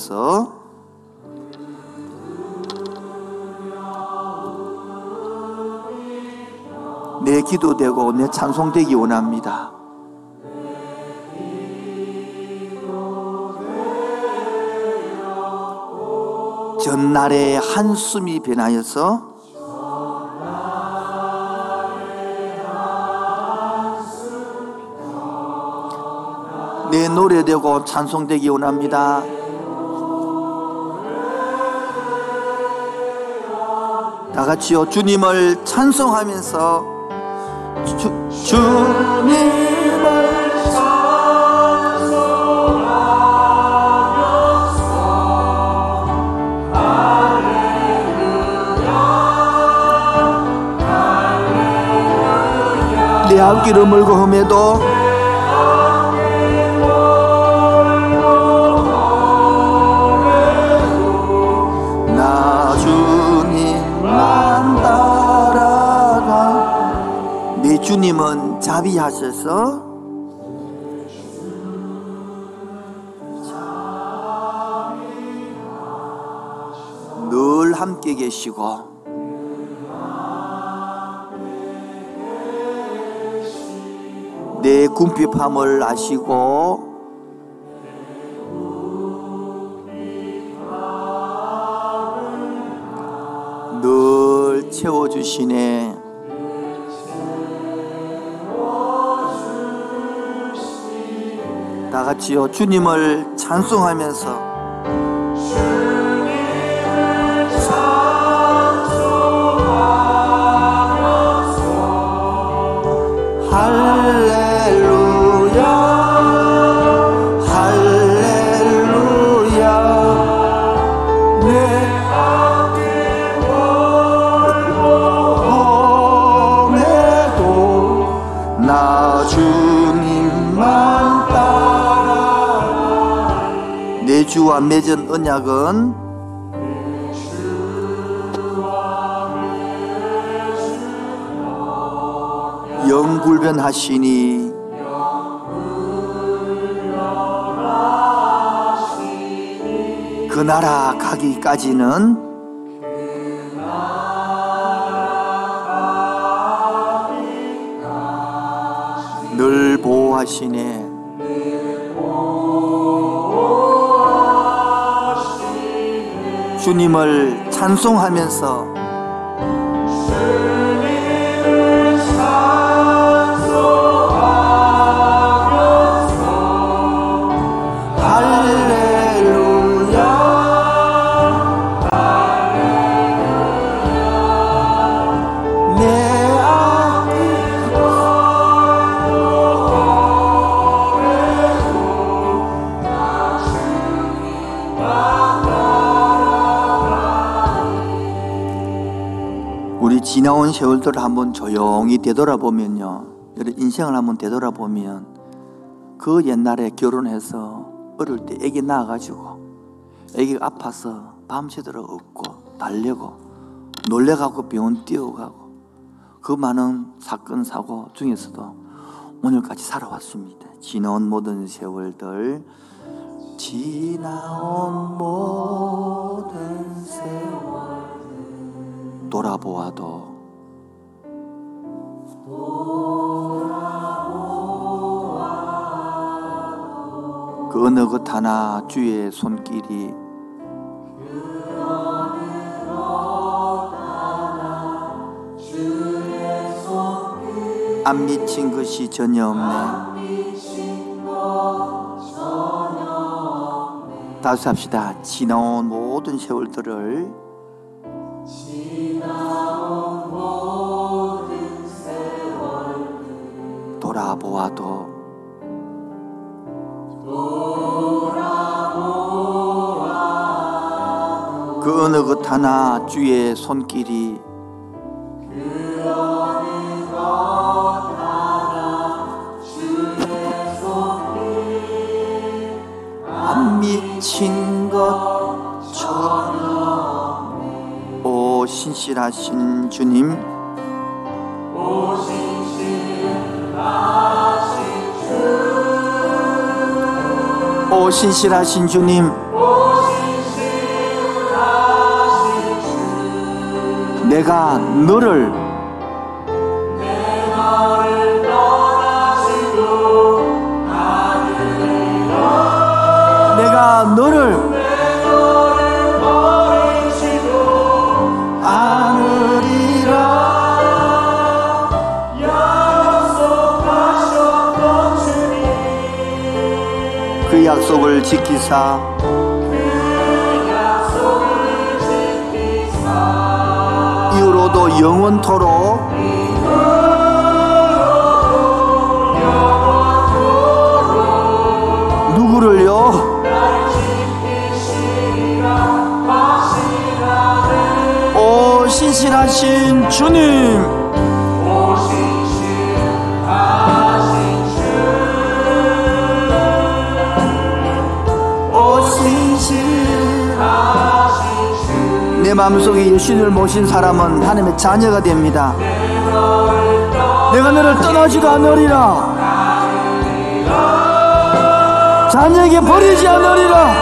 변하여서 내 기도되고 내 찬송되기 원합니다. 전날의 한숨이 변하여서 내 노래되고 찬송되기 원합니다. 같이요. 주님을 찬송하면서 주, 주님을 내 앞길을 물고 험해도 주님은 자비하셔서 늘 함께 계시고 내 궁핍함을 아시고 늘 채워주시네 다 같이요 주님을 찬송하면서 주와 맺은 언약은 영불변하시니 그 나라 가기까지는 늘 보호하시네 주님을 찬송하면서 지나온 세월들을 한번 조용히 되돌아보면요. 인생을 한번 되돌아보면 그 옛날에 결혼해서 어릴 때 애기 낳아가지고 애기가 아파서 밤새도록 웃고 달래고 놀래가고 병원 뛰어가고 그 많은 사건 사고 중에서도 오늘까지 살아왔습니다. 지나온 모든 세월들 지나온 모든 세월 돌아보아도 그 어느 것 하나 주의 손길이 안 미친 것이 전혀 없네. 다시 합시다. 지나온 모든 세월들을 돌아보아도 그 어느 것 하나 주의 손길이 안 미친 것처럼. 오 신실하신 주님 오 신실하신 주님. 내가 너를 내가 너를 약속을 지키사 이후로도 영원토록 누구를요? 오 신실하신 주님 내 마음속에 예수님을 모신 사람은 하나님의 자녀가 됩니다. 내가 너를 떠나지도 않으리라. 자녀에게 버리지 않으리라.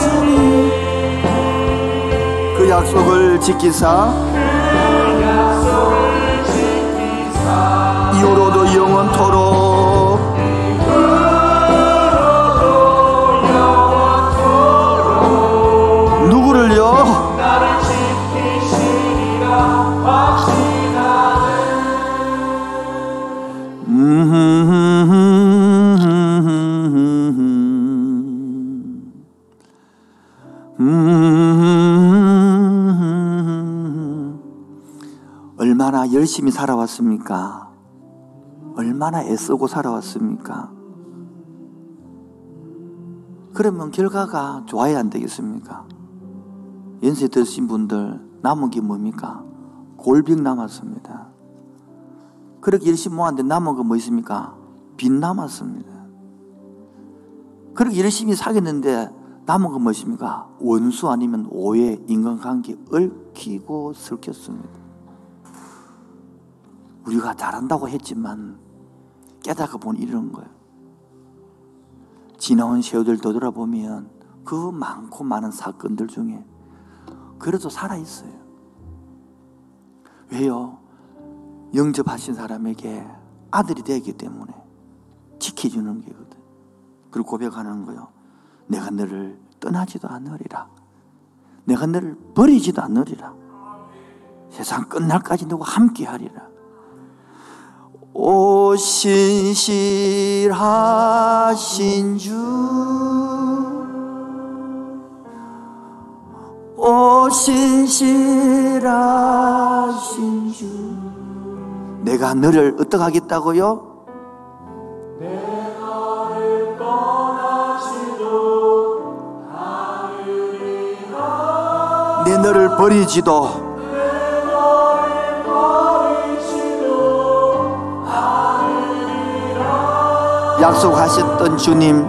주님. 그 약속을 지키사. 이후로도 영원토록 열심히 살아왔습니까? 얼마나 애쓰고 살아왔습니까? 그러면 결과가 좋아야 안 되겠습니까? 연세 드신 분들 남은 게 뭡니까? 골병 남았습니다. 그렇게 열심히 모았는데 남은 거뭐 있습니까? 빚 남았습니다. 그렇게 열심히 사겠는데 남은 거 무엇입니까? 원수 아니면 오해, 인간관계 얽히고 슬켰습니다. 우리가 잘한다고 했지만 깨닫고 보니 이런 거예요. 지나온 세월들 되돌아보면 그 많고 많은 사건들 중에 그래도 살아있어요. 왜요? 영접하신 사람에게 아들이 되기 때문에 지켜주는 게거든. 그리고 고백하는 거요. 내가 너를 떠나지도 않으리라. 내가 너를 버리지도 않으리라. 세상 끝날까지 너와 함께 하리라. 오 신실하신 주, 오 신실하신 주, 내가 너를 어떻게 하겠다고요? 내 너를 버리지도 약속하셨던 주님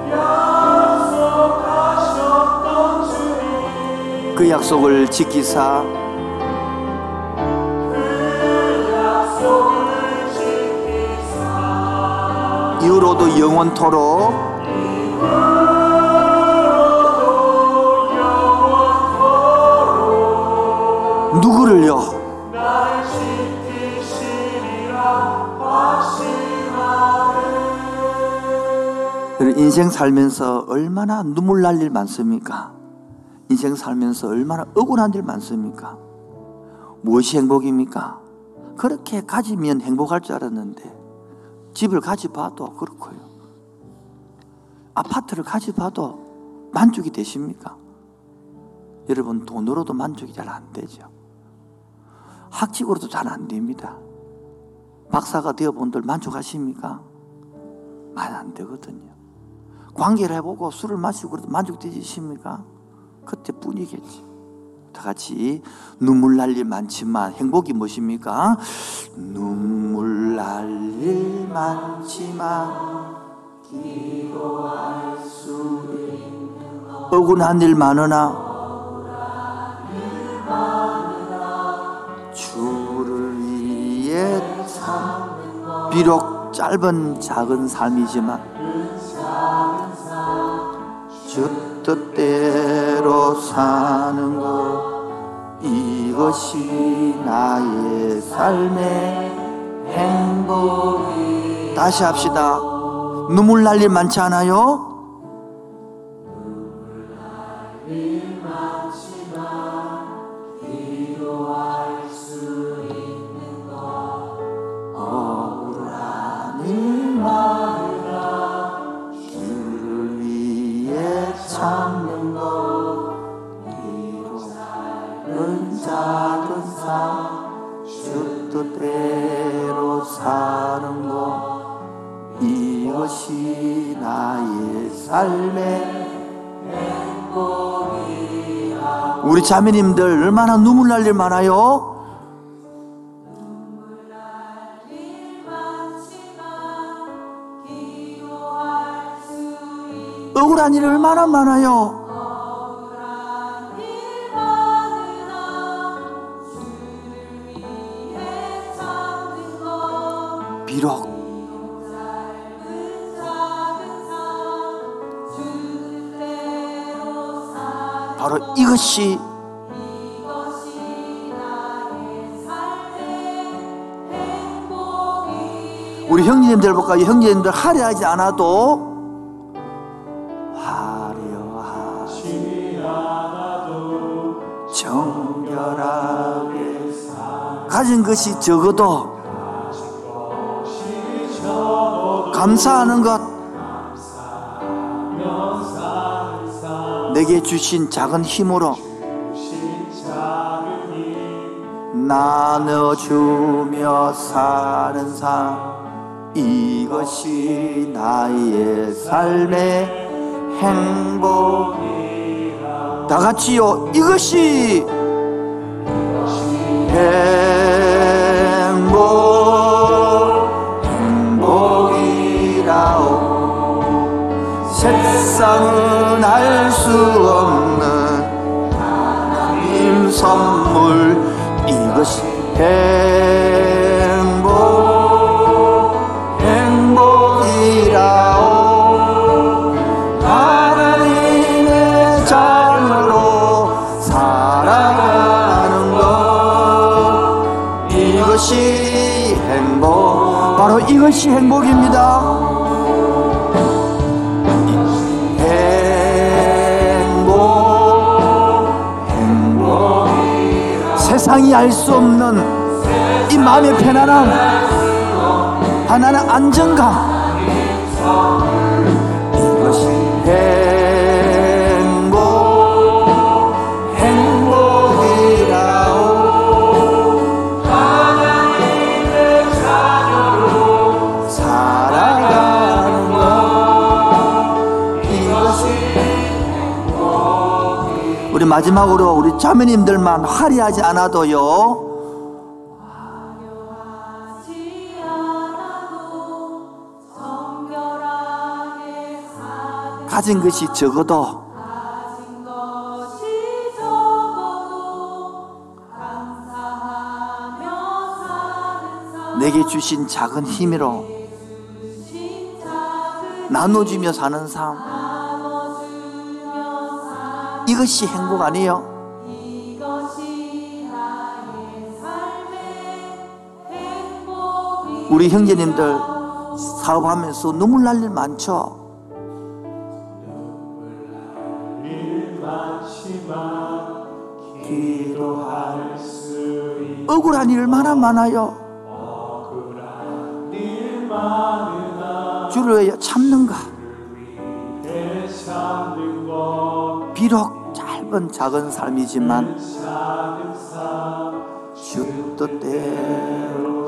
그 약속을 지키사 이후로도 영원토록 누구를요? 인생 살면서 얼마나 눈물 날 일 많습니까? 인생 살면서 얼마나 억울한 일 많습니까? 무엇이 행복입니까? 그렇게 가지면 행복할 줄 알았는데 집을 가져봐도 그렇고요. 아파트를 가져봐도 만족이 되십니까? 여러분 돈으로도 만족이 잘 안 되죠. 학식으로도 잘 안 됩니다. 박사가 되어본 들 만족하십니까? 많이 안 되거든요. 관계를 해보고 술을 마시고 그래도 만족되십니까? 그때 뿐이겠지. 다 같이 눈물 날 일 많지만 행복이 무엇입니까? 눈물 날 일 많지만 기도할 수 있는 억울한 일 많으나 주를 위해 참 비록 짧은 작은 삶이지만 주 뜻대로 사는 것 이것이 나의 삶의 행복 다시 합시다 눈물 날일 많지 않아요? 자매님들 얼마나 눈물 날 일 많아요? 억울한 일 얼마나 많아요? 비록 바로 이것이 우리 형제님들 볼까요? 형제님들 화려하지 않아도 화려하지. 않아도 정결하게 가진 것이 적어도 감사하는 것. 내게 주신 작은 힘으로 나눠주며 사는 삶 이것이 나의 삶의 행복 다 같이요. 이것이 행복 행복이라오. 세상은 알 수 없는 하나님 선물. 이것이 행복 이것이 행복입니다. 행복 행복. 세상이 알 수 없는 이 마음의 편안함 하나는 안정감 우리 마지막으로 우리 자매님들만 화려하지 않아도요. 가진 것이 적어도 내게 주신 작은 힘으로 나눠주며 사는 삶 이것이 행복 아니에요? 우리 형제님들 사업하면서 눈물 날 일 많죠? 억울한 일 얼마나 많아요? 주를 참는가? 비록 짧은 작은 삶이지만 주 뜻대로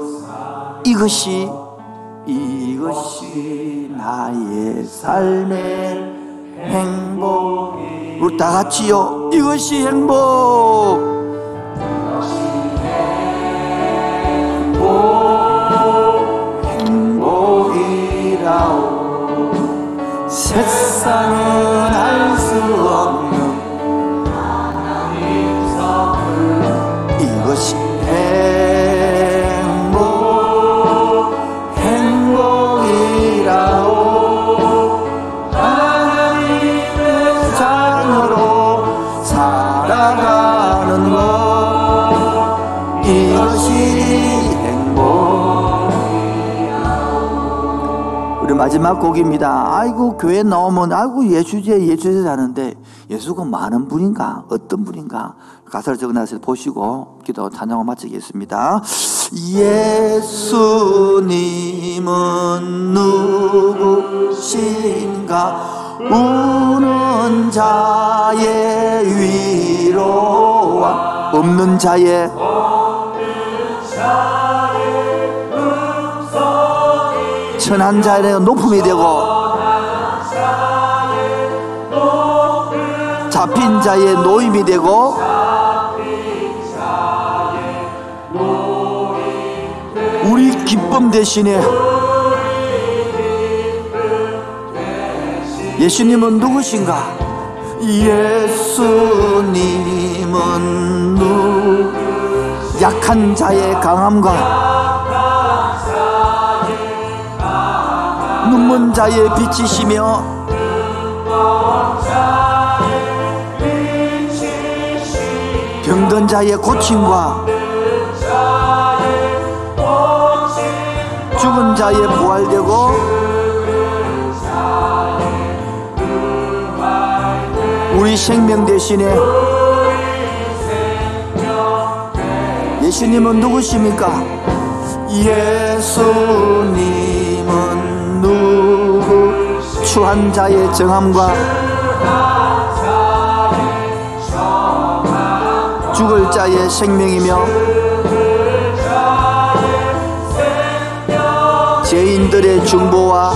이것이 이것이 나의 삶의 행복 우리 다 같이요. 이것이 행복. 세상은 알 수 없는 선물 이 마지막 곡입니다. 아이고 교회 나오면 아이고 예수제 예수제 하는데 예수가 많은 분인가 어떤 분인가 가사를 적어놔서 보시고 기도 찬양을 마치겠습니다. 예수님은 누구신가 우는 자의 위로와 없는 자의 선한 자의 높음이 되고 잡힌 자의 노임이 되고 우리 기쁨 대신에 예수님은 누구신가? 예수님은 누 약한 자의 강함과 눈먼 자의 빛이시며 병든 자의 고침과 죽은 자의 부활되고 우리 생명 대신에 예수님은 누구십니까? 예수님은 누구 추한 자의 정함과 죽을 자의 생명이며 죄인들의 중보와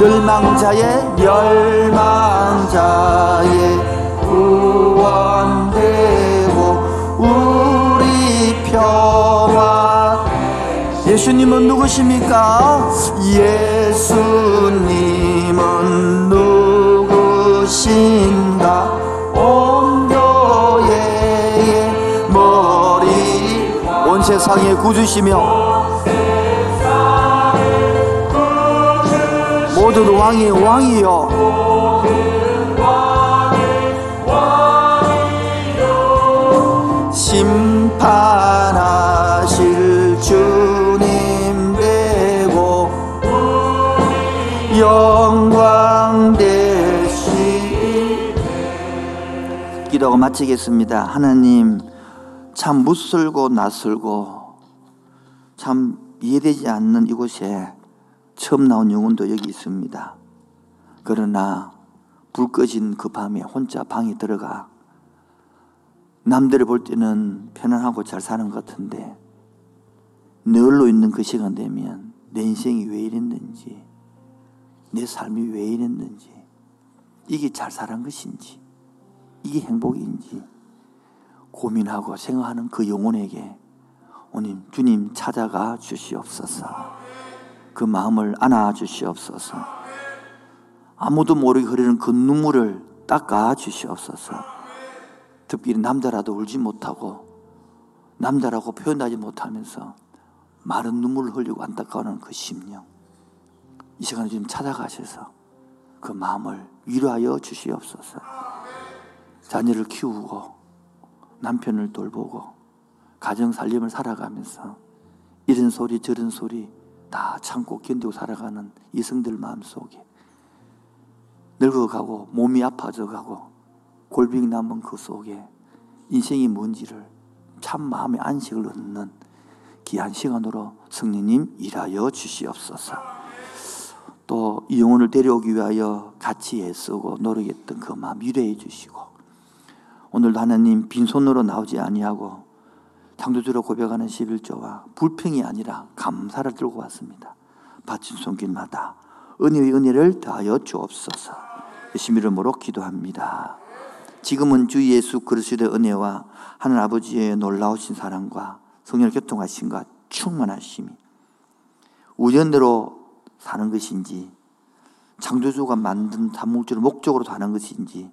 멸망자의 멸망자의 예수님은 누구십니까? 예수님은 누구신가? 온 교회의 머리 온 세상의 구주시며 모든 왕이 왕이요 심판하 기도하고 마치겠습니다 하나님 참 무슬고 낯설고 참 이해되지 않는 이곳에 처음 나온 영혼도 여기 있습니다. 그러나 불 꺼진 그 밤에 혼자 방에 들어가 남들을 볼 때는 편안하고 잘 사는 것 같은데 널로 있는 그 시간 되면 내 인생이 왜 이랬는지 내 삶이 왜 이랬는지 이게 잘 살은 것인지 이게 행복인지 고민하고 생각하는 그 영혼에게 오늘 주님 찾아가 주시옵소서. 그 마음을 안아 주시옵소서. 아무도 모르게 흐르는 그 눈물을 닦아 주시옵소서. 특별히 남자라도 울지 못하고 남자라고 표현하지 못하면서 마른 눈물을 흘리고 안타까워하는 그 심령. 이 시간에 좀 찾아가셔서 그 마음을 위로하여 주시옵소서. 자녀를 키우고 남편을 돌보고 가정 살림을 살아가면서 이런 소리 저런 소리 다 참고 견디고 살아가는 이성들 마음속에 늙어가고 몸이 아파져가고 골병이 남은 그 속에 인생이 뭔지를 참 마음의 안식을 얻는 귀한 시간으로 성령님 일하여 주시옵소서. 또 이 영혼을 데려오기 위하여 같이 애쓰고 노력했던 그 마음 위로해 주시고 오늘도 하나님 빈손으로 나오지 아니하고 창조주로 고백하는 11조와 불평이 아니라 감사를 들고 왔습니다. 바친 손길마다 은혜의 은혜를 더하여 주옵소서. 예수 이름으로 기도합니다. 지금은 주 예수 그리스도의 은혜와 하늘 아버지의 놀라우신 사랑과 성령을 교통하신과 충만하심이 우연대로 사는 것인지 창조주가 만든 단목적으로 목적으로 사는 것인지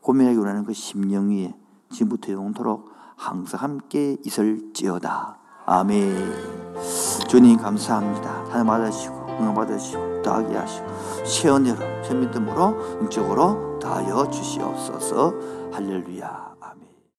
고민하기 원하는 그 심령 위에 지금부터 영토록 항상 함께 있을지어다. 아멘. 주님 감사합니다. 하나 받으시고 응답 받으시고 더하게 하시고 전 믿음으로 영적으로 다하여 주시옵소서. 할렐루야.